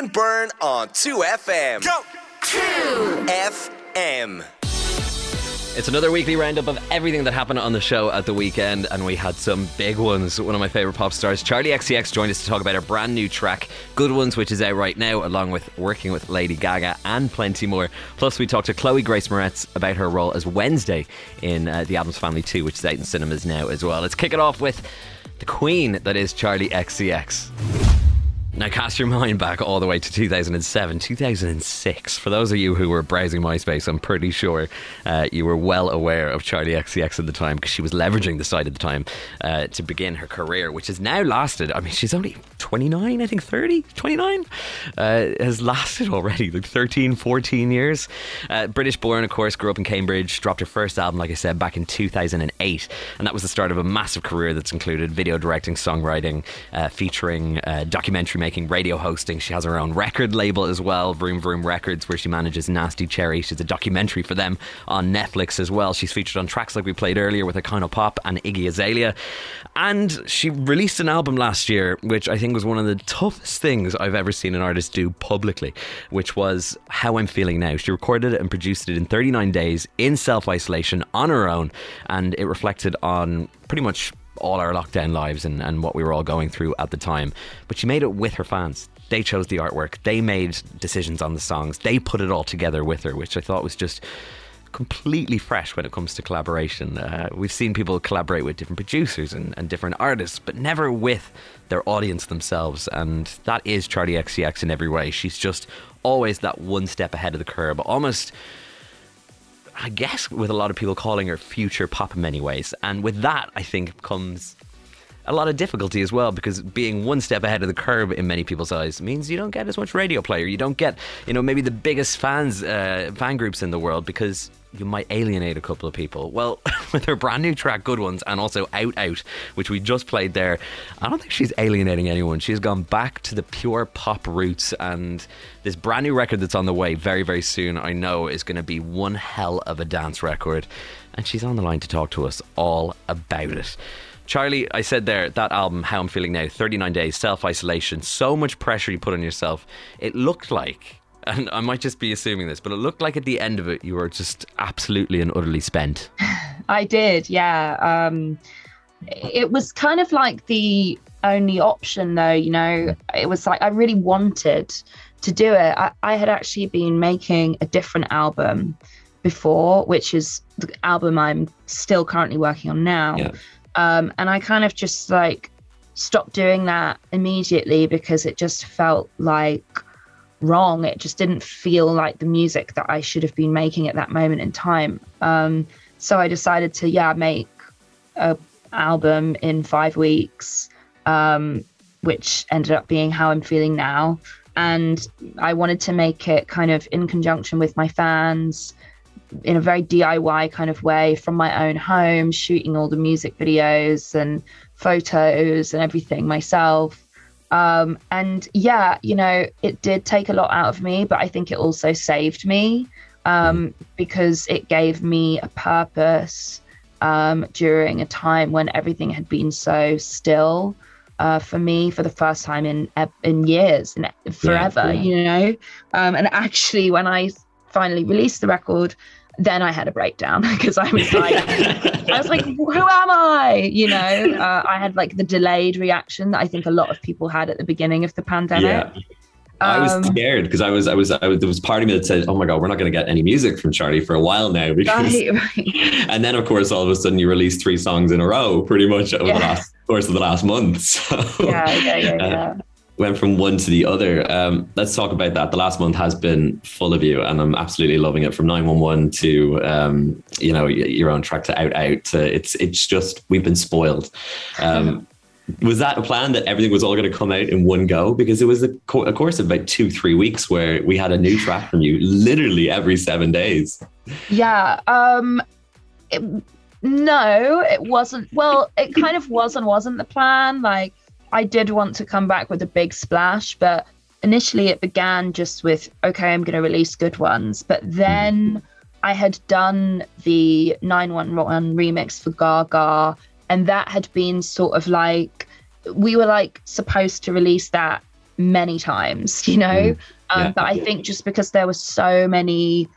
and Byrne on 2FM. Go! 2FM. It's another weekly roundup of everything that happened on the show at the weekend, and we had some big ones. One of my favourite pop stars, Charlie XCX, joined us to talk about her brand new track, Good Ones, which is out right now, along with working with Lady Gaga and plenty more. Plus, we talked to Chloe Grace Moretz about her role as Wednesday in uh, The Addams Family 2, which is out in cinemas now as well. Let's kick it off with the queen that is Charlie XCX. Now, cast your mind back all the way to 2007, 2006. For those of you who were browsing MySpace, I'm pretty sure uh, you were well aware of Charlie XCX at the time because she was leveraging the site at the time uh, to begin her career, which has now lasted. I mean, she's only 29, I think 30, 29, uh, has lasted already, like 13, 14 years. Uh, British born, of course, grew up in Cambridge, dropped her first album, like I said, back in 2008. And that was the start of a massive career that's included video directing, songwriting, uh, featuring uh, documentary making, radio hosting. She has her own record label as well, Vroom Vroom Records, where she manages Nasty Cherry. She's a documentary for them on Netflix as well. She's featured on tracks like we played earlier with Pop and Iggy Azalea. And she released an album last year, which I think was one of the toughest things I've ever seen an artist do publicly, which was How I'm Feeling Now. She recorded it and produced it in 39 days in self isolation on her own, and it reflected on pretty much all our lockdown lives and, and what we were all going through at the time. But she made it with her fans. They chose the artwork, they made decisions on the songs, they put it all together with her, which I thought was just completely fresh when it comes to collaboration. Uh, we've seen people collaborate with different producers and, and, different artists, but never with their audience themselves. And that is Charlie XCX in every way. She's just always that one step ahead of the curve, almost I guess with a lot of people calling her future pop in many ways. And with that, I think comes a lot of difficulty as well because being one step ahead of the curve in many people's eyes means you don't get as much radio play you don't get you know maybe the biggest fans uh, fan groups in the world because you might alienate a couple of people. Well, with her brand new track, Good Ones, and also Out Out, which we just played there, I don't think she's alienating anyone. She's gone back to the pure pop roots, and this brand new record that's on the way very, very soon, I know, is going to be one hell of a dance record. And she's on the line to talk to us all about it. Charlie, I said there, that album, How I'm Feeling Now, 39 days, self isolation, so much pressure you put on yourself. It looked like, and I might just be assuming this, but it looked like at the end of it, you were just absolutely and utterly spent. I did, yeah. Um, it was kind of like the only option, though, you know, it was like I really wanted to do it. I, I had actually been making a different album before, which is the album I'm still currently working on now. Yeah. Um, and I kind of just like stopped doing that immediately because it just felt like wrong. It just didn't feel like the music that I should have been making at that moment in time. Um, so I decided to, yeah, make a album in five weeks, um, which ended up being how I'm feeling now. And I wanted to make it kind of in conjunction with my fans in a very DIY kind of way from my own home, shooting all the music videos and photos and everything myself. Um, and yeah, you know, it did take a lot out of me, but I think it also saved me um, because it gave me a purpose um, during a time when everything had been so still. Uh, for me, for the first time in in years, in forever, yeah, yeah. you know, um, and actually, when I finally released the record, then I had a breakdown because I was like, I was like, who am I? You know, uh, I had like the delayed reaction that I think a lot of people had at the beginning of the pandemic. Yeah. I was um, scared because I was, I was, I was, there was part of me that said, "Oh my god, we're not going to get any music from Charlie for a while now." Because, right, right. and then of course, all of a sudden, you release three songs in a row, pretty much over yeah. the last course of the last month. So, yeah, yeah, yeah, yeah. Uh, went from one to the other. Um, let's talk about that. The last month has been full of you, and I'm absolutely loving it. From 911 to um, you know your own track to Out Out. To, it's it's just we've been spoiled. Um, was that a plan that everything was all going to come out in one go? Because it was a, co- a course of about two three weeks where we had a new track from you literally every seven days. Yeah. Um, it, no, it wasn't. Well, it kind of was and wasn't the plan. Like I did want to come back with a big splash, but initially it began just with, okay, I'm going to release good ones. But then I had done the 911 remix for Gaga, and that had been sort of like, we were like supposed to release that many times, you know. Mm. Um, Yeah. but I think just because there were so many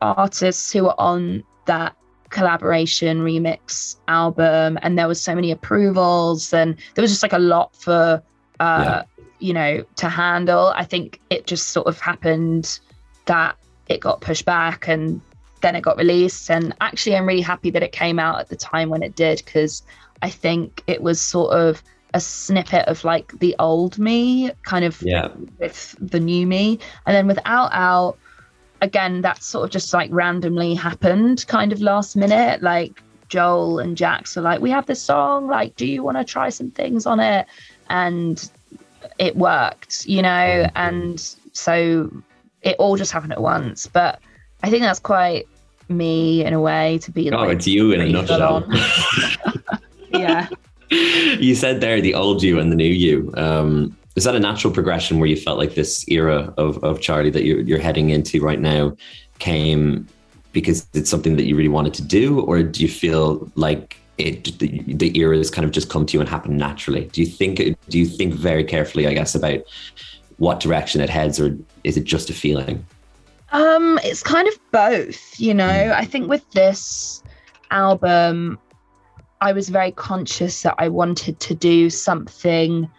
artists who were on that collaboration remix album, and there was so many approvals, and there was just like a lot for uh, Yeah. you know to handle. I think it just sort of happened that it got pushed back and then it got released. And actually, I'm really happy that it came out at the time when it did because I think it was sort of a snippet of like the old me kind of Yeah. with the new me. And then without Out, again, that sort of just like randomly happened kind of last minute. Like Joel and Jax are like, we have this song, like, do you want to try some things on it? And it worked, you know? And so it all just happened at once. But I think that's quite me in a way to be like. Oh, like, it's you in a pretty nutshell. yeah. you said there the old you and the new you. Um, is that a natural progression where you felt like this era of, of Charlie that you're, you're heading into right now came because it's something that you really wanted to do, or do you feel like it the, the era has kind of just come to you and happened naturally? Do you think do you think very carefully, I guess, about what direction it heads, or is it just a feeling? Um, it's kind of both, you know. I think with this album, I was very conscious that I wanted to do something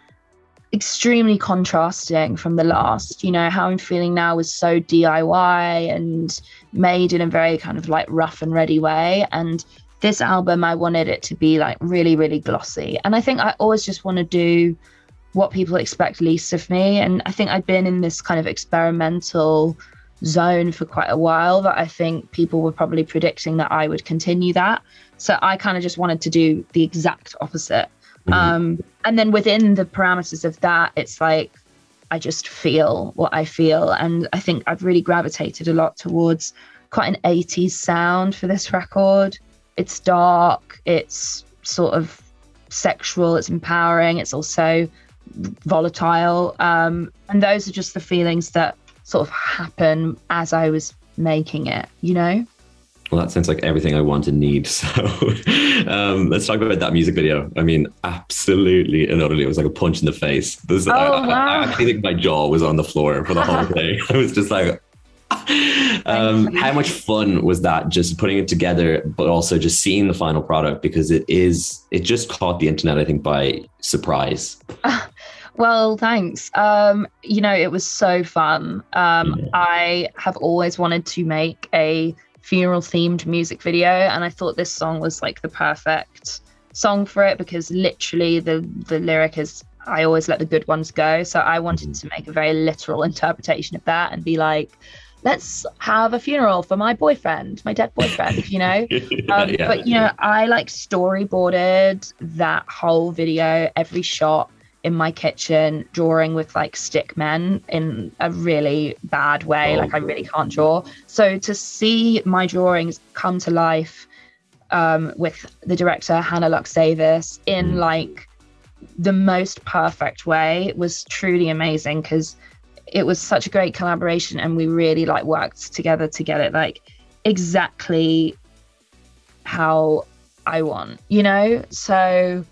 extremely contrasting from the last. You know, how I'm feeling now was so DIY and made in a very kind of like rough and ready way. And this album, I wanted it to be like really, really glossy. And I think I always just want to do what people expect least of me. And I think I've been in this kind of experimental zone for quite a while that I think people were probably predicting that I would continue that. So I kind of just wanted to do the exact opposite. Mhm. Um, and then within the parameters of that, it's like I just feel what I feel. And I think I've really gravitated a lot towards quite an 80s sound for this record. It's dark, it's sort of sexual, it's empowering, it's also volatile. Um, and those are just the feelings that sort of happen as I was making it, you know? Well, that sounds like everything I want and need. So um, let's talk about that music video. I mean, absolutely and utterly, it was like a punch in the face. This, I, Oh, I- I actually think my jaw was on the floor for the whole thing. I was just like, um, how much fun was that? Just putting it together, but also just seeing the final product because it is, it just caught the internet, I think, by surprise. Well, thanks. Um, you know, it was so fun. Um, Yeah. I have always wanted to make a funeral themed music video, and I thought this song was like the perfect song for it because literally the the lyric is I always let the good ones go. So I wanted to make a very literal interpretation of that and be like, let's have a funeral for my boyfriend, my dead boyfriend, you know? Um, Yeah. But you know, I like storyboarded that whole video, every shot in my kitchen, drawing with like stick men in a really bad way. Oh. Like I really can't draw. So to see my drawings come to life um, with the director Hannah Lux Davis in Mm. like the most perfect way was truly amazing because it was such a great collaboration and we really like worked together to get it like exactly how I want, you know? So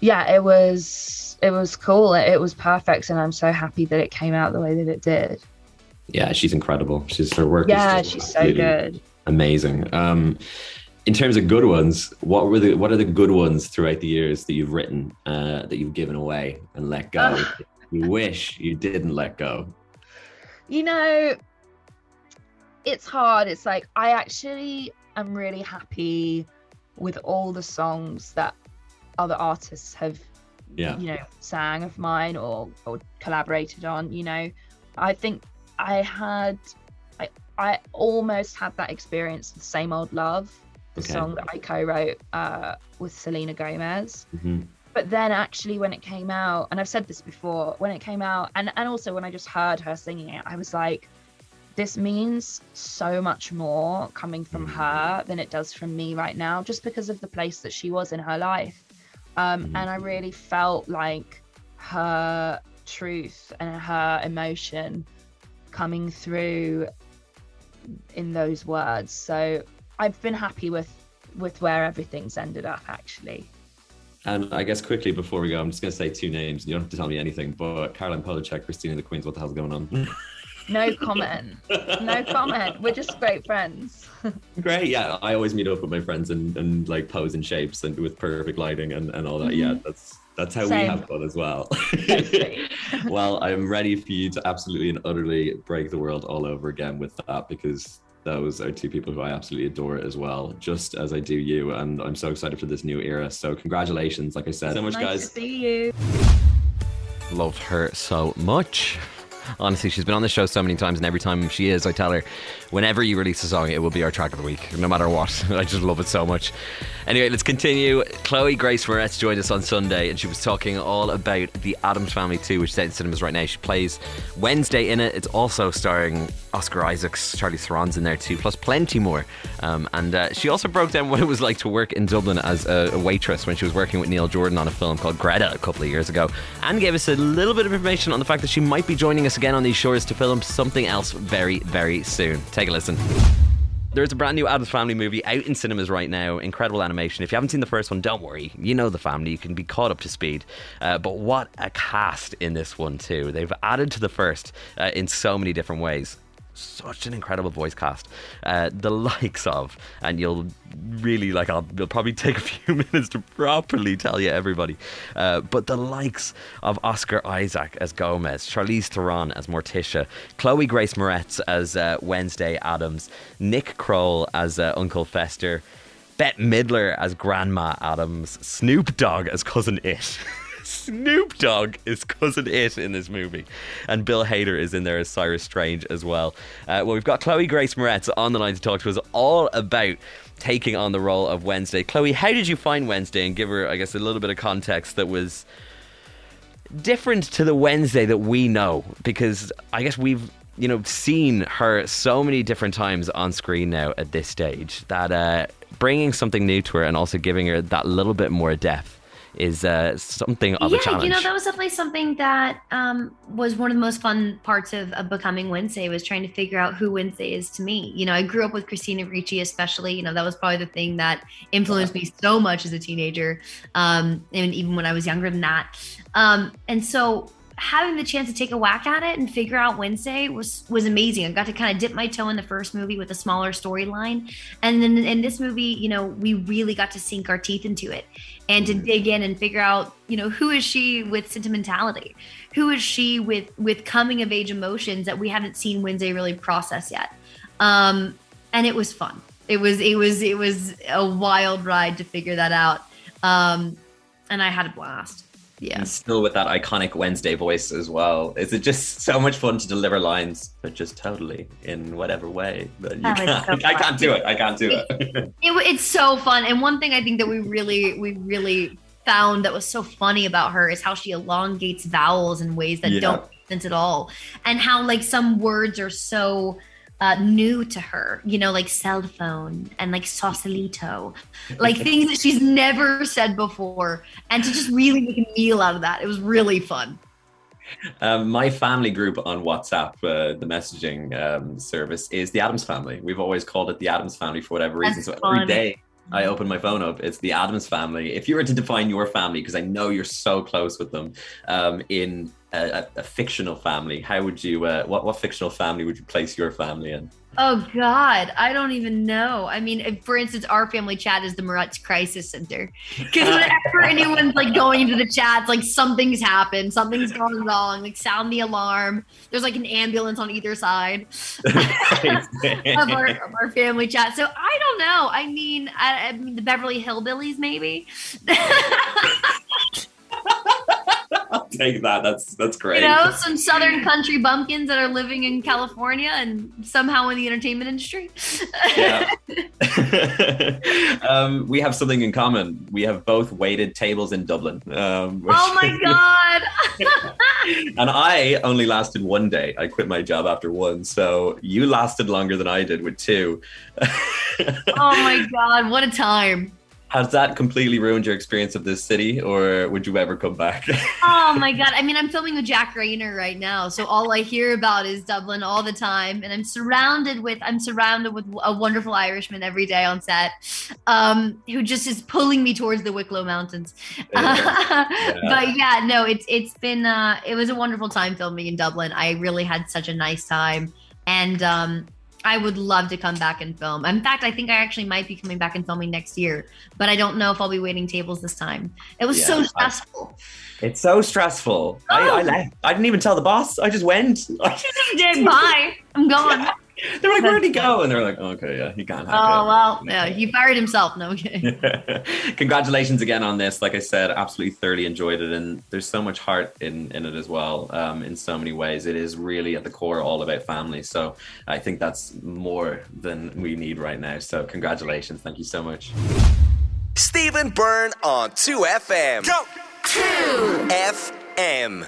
yeah, it was it was cool. It, it was perfect and I'm so happy that it came out the way that it did. yeah, she's incredible. She's her work. Yeah, is she's so good. amazing. Um, in terms of good ones, what were the what are the good ones throughout the years that you've written uh, that you've given away and let go? You wish you didn't let go. You know, it's hard. It's like I actually am really happy with all the songs that other artists have Yeah, you know sang of mine or or collaborated on you know i think i had i i almost had that experience with same old love the Okay. song that i co-wrote uh with selena gomez Mhm. but then actually when it came out and i've said this before when it came out and and also when i just heard her singing it i was like this means so much more coming from Mhm. her than it does from me right now just because of the place that she was in her life um, Mhm. and i really felt like her truth and her emotion coming through in those words so i've been happy with with where everything's ended up actually And I guess quickly before we go, I'm just going to say two names. You don't have to tell me anything, but Caroline Polachek, Christine and the Queens, what the hell's going on? No comment. no comment. We're just great friends. Great. Yeah. I always meet up with my friends and, and like pose in shapes and with perfect lighting and, and all that. Mm-hmm. Yeah. That's that's how Same. we have fun as well. well, I'm ready for you to absolutely and utterly break the world all over again with that because those are two people who I absolutely adore as well, just as I do you. And I'm so excited for this new era. So congratulations, like I said, so much, nice guys. To see you. Love her so much. Honestly, she's been on the show so many times, and every time she is, I tell her, whenever you release a song, it will be our track of the week, no matter what. I just love it so much. Anyway, let's continue. Chloe Grace Moretz joined us on Sunday, and she was talking all about the Addams Family 2, which is in cinemas right now. She plays Wednesday in it. It's also starring Oscar Isaacs, Charlize Theron's in there too, plus plenty more. Um, and uh, she also broke down what it was like to work in Dublin as a, a waitress when she was working with Neil Jordan on a film called Greta a couple of years ago, and gave us a little bit of information on the fact that she might be joining us again on these shores to film something else very, very soon. Take a listen. There's a brand new Addams Family movie out in cinemas right now. Incredible animation. If you haven't seen the first one, don't worry. You know the family. You can be caught up to speed. Uh, but what a cast in this one, too. They've added to the first uh, in so many different ways such an incredible voice cast. Uh, the likes of, and you'll really like, I'll, will probably take a few minutes to properly tell you everybody, uh, but the likes of Oscar Isaac as Gomez, Charlize Theron as Morticia, Chloe Grace Moretz as uh, Wednesday Addams, Nick Kroll as uh, Uncle Fester, Bette Midler as Grandma Addams, Snoop Dogg as Cousin It. Snoop Dogg is cousin It in this movie, and Bill Hader is in there as Cyrus Strange as well. Uh, well, we've got Chloe Grace Moretz on the line to talk to us all about taking on the role of Wednesday. Chloe, how did you find Wednesday? And give her, I guess, a little bit of context that was different to the Wednesday that we know, because I guess we've you know seen her so many different times on screen now at this stage that uh, bringing something new to her and also giving her that little bit more depth is uh, something of yeah, a challenge. you know, that was definitely something that um, was one of the most fun parts of, of, becoming Wednesday was trying to figure out who Wednesday is to me. You know, I grew up with Christina Ricci, especially. You know, that was probably the thing that influenced me so much as a teenager, um, and even when I was younger than that. Um, and so having the chance to take a whack at it and figure out Wednesday was was amazing. I got to kind of dip my toe in the first movie with a smaller storyline, and then in this movie, you know, we really got to sink our teeth into it and to dig in and figure out, you know, who is she with sentimentality, who is she with with coming of age emotions that we haven't seen Wednesday really process yet, um, and it was fun. It was it was it was a wild ride to figure that out, um, and I had a blast yeah. And still with that iconic Wednesday voice as well. Is it just so much fun to deliver lines, but just totally in whatever way? But you oh, can't, so I can't do it. I can't do it. it, it. It's so fun. And one thing I think that we really, we really found that was so funny about her is how she elongates vowels in ways that yeah. don't make sense at all. And how like some words are so uh, new to her, you know, like cell phone and like sausalito, like things that she's never said before. And to just really make a meal out of that, it was really fun. Um, my family group on WhatsApp, uh, the messaging um, service, is the Adams family. We've always called it the Adams family for whatever reason. That's so every day I open my phone up, it's the Adams family. If you were to define your family, because I know you're so close with them, um, in a, a, fictional family, how would you? Uh, what what fictional family would you place your family in? Oh God, I don't even know. I mean, for instance, our family chat is the Moretz Crisis Center because whenever anyone's like going into the chats, like something's happened, something's gone wrong. Like sound the alarm. There's like an ambulance on either side of, our, of our family chat. So I don't know. I mean, I, I mean the Beverly Hillbillies, maybe. I'll take that. That's that's great. You know, some Southern country bumpkins that are living in California and somehow in the entertainment industry. yeah. um, we have something in common. We have both waited tables in Dublin. Um, which... Oh my god! and I only lasted one day. I quit my job after one. So you lasted longer than I did with two. oh my god! What a time! Has that completely ruined your experience of this city, or would you ever come back? oh my god! I mean, I'm filming with Jack Reynor right now, so all I hear about is Dublin all the time, and I'm surrounded with I'm surrounded with a wonderful Irishman every day on set, um, who just is pulling me towards the Wicklow Mountains. Yeah. Yeah. but yeah, no, it's it's been uh, it was a wonderful time filming in Dublin. I really had such a nice time, and um, I would love to come back and film. In fact, I think I actually might be coming back and filming next year, but I don't know if I'll be waiting tables this time. It was yeah, so stressful. I, it's so stressful. Oh. I, I, left. I didn't even tell the boss. I just went. did. Bye. I'm gone. Yeah. They're like, where'd he go? And they're like, okay, yeah, he can't. Oh well, yeah, he fired himself. No, okay. Congratulations again on this. Like I said, absolutely thoroughly enjoyed it, and there's so much heart in in it as well. Um, in so many ways, it is really at the core all about family. So I think that's more than we need right now. So congratulations, thank you so much. Stephen Byrne on 2FM. Go! 2FM.